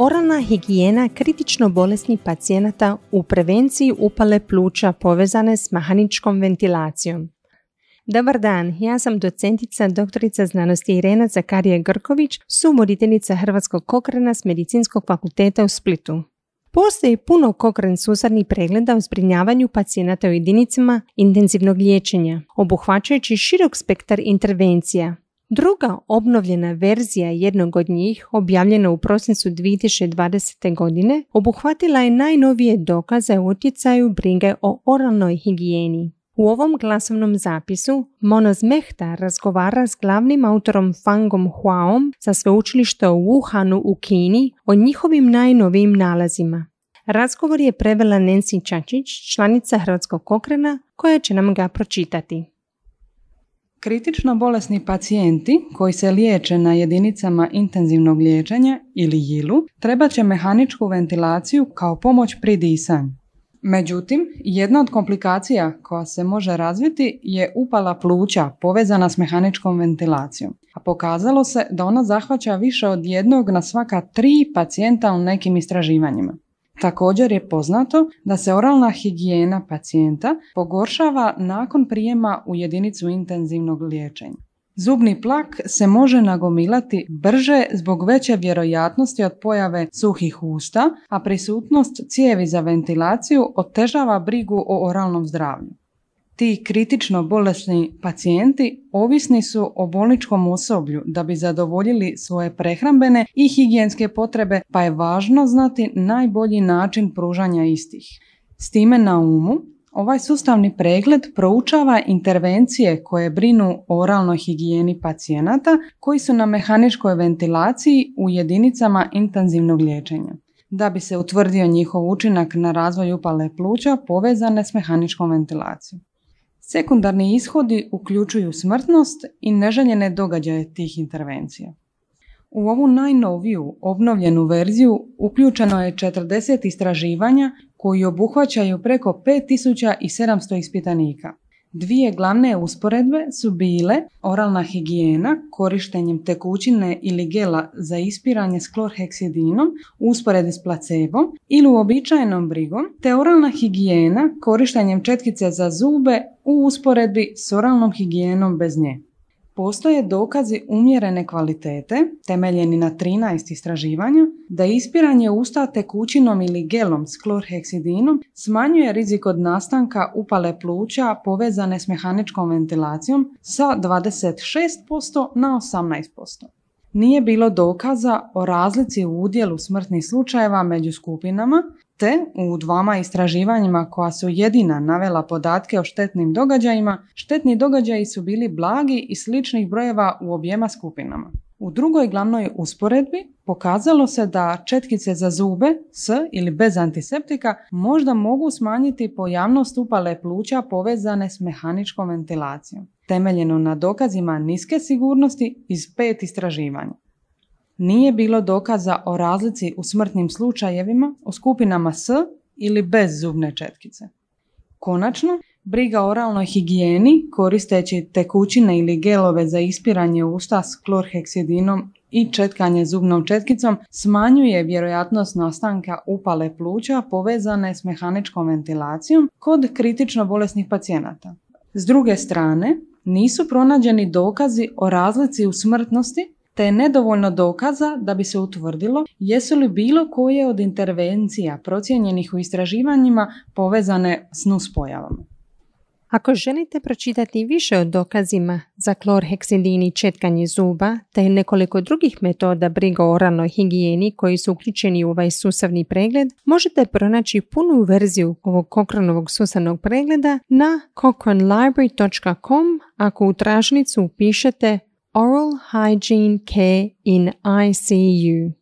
Oralna higijena kritično bolesnih pacijenata u prevenciji upale pluća povezane s mehaničkom ventilacijom. Dobar dan, ja sam docentica doktorica znanosti Irena Zakarija Grković, sumoriteljica Hrvatskog kokrena s Medicinskog fakulteta u Splitu. Postoji puno kokren susarnih pregleda u zbrinjavanju pacijenata u jedinicama intenzivnog liječenja, obuhvaćajući širok spektar intervencija. Druga obnovljena verzija jednog od njih, objavljena u prosincu 2020. godine, obuhvatila je najnovije dokaze o utjecaju brige o oralnoj higijeni. U ovom glasovnom zapisu Monoz Mehta razgovara s glavnim autorom Fangom Huaom sa sveučilišta u Wuhanu u Kini o njihovim najnovijim nalazima. Razgovor je prevela Nancy Čačić, članica Hrvatskog kokrena, koja će nam ga pročitati. Kritično bolesni pacijenti koji se liječe na jedinicama intenzivnog liječenja ili JILU trebat će mehaničku ventilaciju kao pomoć pri disanju. Međutim, jedna od komplikacija koja se može razviti je upala pluća povezana s mehaničkom ventilacijom, a pokazalo se da ona zahvaća više od jednog na svaka tri pacijenta u nekim istraživanjima. Također je poznato da se oralna higijena pacijenta pogoršava nakon prijema u jedinicu intenzivnog liječenja. Zubni plak se može nagomilati brže zbog veće vjerojatnosti od pojave suhih usta, a prisutnost cijevi za ventilaciju otežava brigu o oralnom zdravlju. Ti kritično bolesni pacijenti ovisni su o bolničkom osoblju da bi zadovoljili svoje prehrambene i higijenske potrebe, pa je važno znati najbolji način pružanja istih. S time na umu, Ovaj sustavni pregled proučava intervencije koje brinu o oralnoj higijeni pacijenata koji su na mehaničkoj ventilaciji u jedinicama intenzivnog liječenja da bi se utvrdio njihov učinak na razvoj upale pluća povezane s mehaničkom ventilacijom. Sekundarni ishodi uključuju smrtnost i neželjene događaje tih intervencija. U ovu najnoviju obnovljenu verziju uključeno je 40 istraživanja koji obuhvaćaju preko 5700 ispitanika. Dvije glavne usporedbe su bile oralna higijena korištenjem tekućine ili gela za ispiranje s klorheksidinom u usporedi s placebom ili uobičajenom brigom, te oralna higijena korištenjem četkice za zube u usporedbi s oralnom higijenom bez nje. Postoje dokazi umjerene kvalitete, temeljeni na 13 istraživanja, da ispiranje usta tekućinom ili gelom s klorheksidinom smanjuje rizik od nastanka upale pluća povezane s mehaničkom ventilacijom sa 26% na 18%. Nije bilo dokaza o razlici u udjelu smrtnih slučajeva među skupinama, te u dvama istraživanjima koja su jedina navela podatke o štetnim događajima, štetni događaji su bili blagi i sličnih brojeva u objema skupinama. U drugoj glavnoj usporedbi pokazalo se da četkice za zube s ili bez antiseptika možda mogu smanjiti pojavnost upale pluća povezane s mehaničkom ventilacijom, temeljeno na dokazima niske sigurnosti iz pet istraživanja nije bilo dokaza o razlici u smrtnim slučajevima u skupinama S ili bez zubne četkice. Konačno, briga o oralnoj higijeni koristeći tekućine ili gelove za ispiranje usta s klorheksidinom i četkanje zubnom četkicom smanjuje vjerojatnost nastanka upale pluća povezane s mehaničkom ventilacijom kod kritično bolesnih pacijenata. S druge strane, nisu pronađeni dokazi o razlici u smrtnosti te je nedovoljno dokaza da bi se utvrdilo jesu li bilo koje od intervencija procijenjenih u istraživanjima povezane s nuspojavama. Ako želite pročitati više o dokazima za klorheksidin i četkanje zuba, te nekoliko drugih metoda briga o oralnoj higijeni koji su uključeni u ovaj sustavni pregled, možete pronaći punu verziju ovog Cochranovog sustavnog pregleda na cochranelibrary.com ako u tražnicu upišete Oral Hygiene Care in ICU.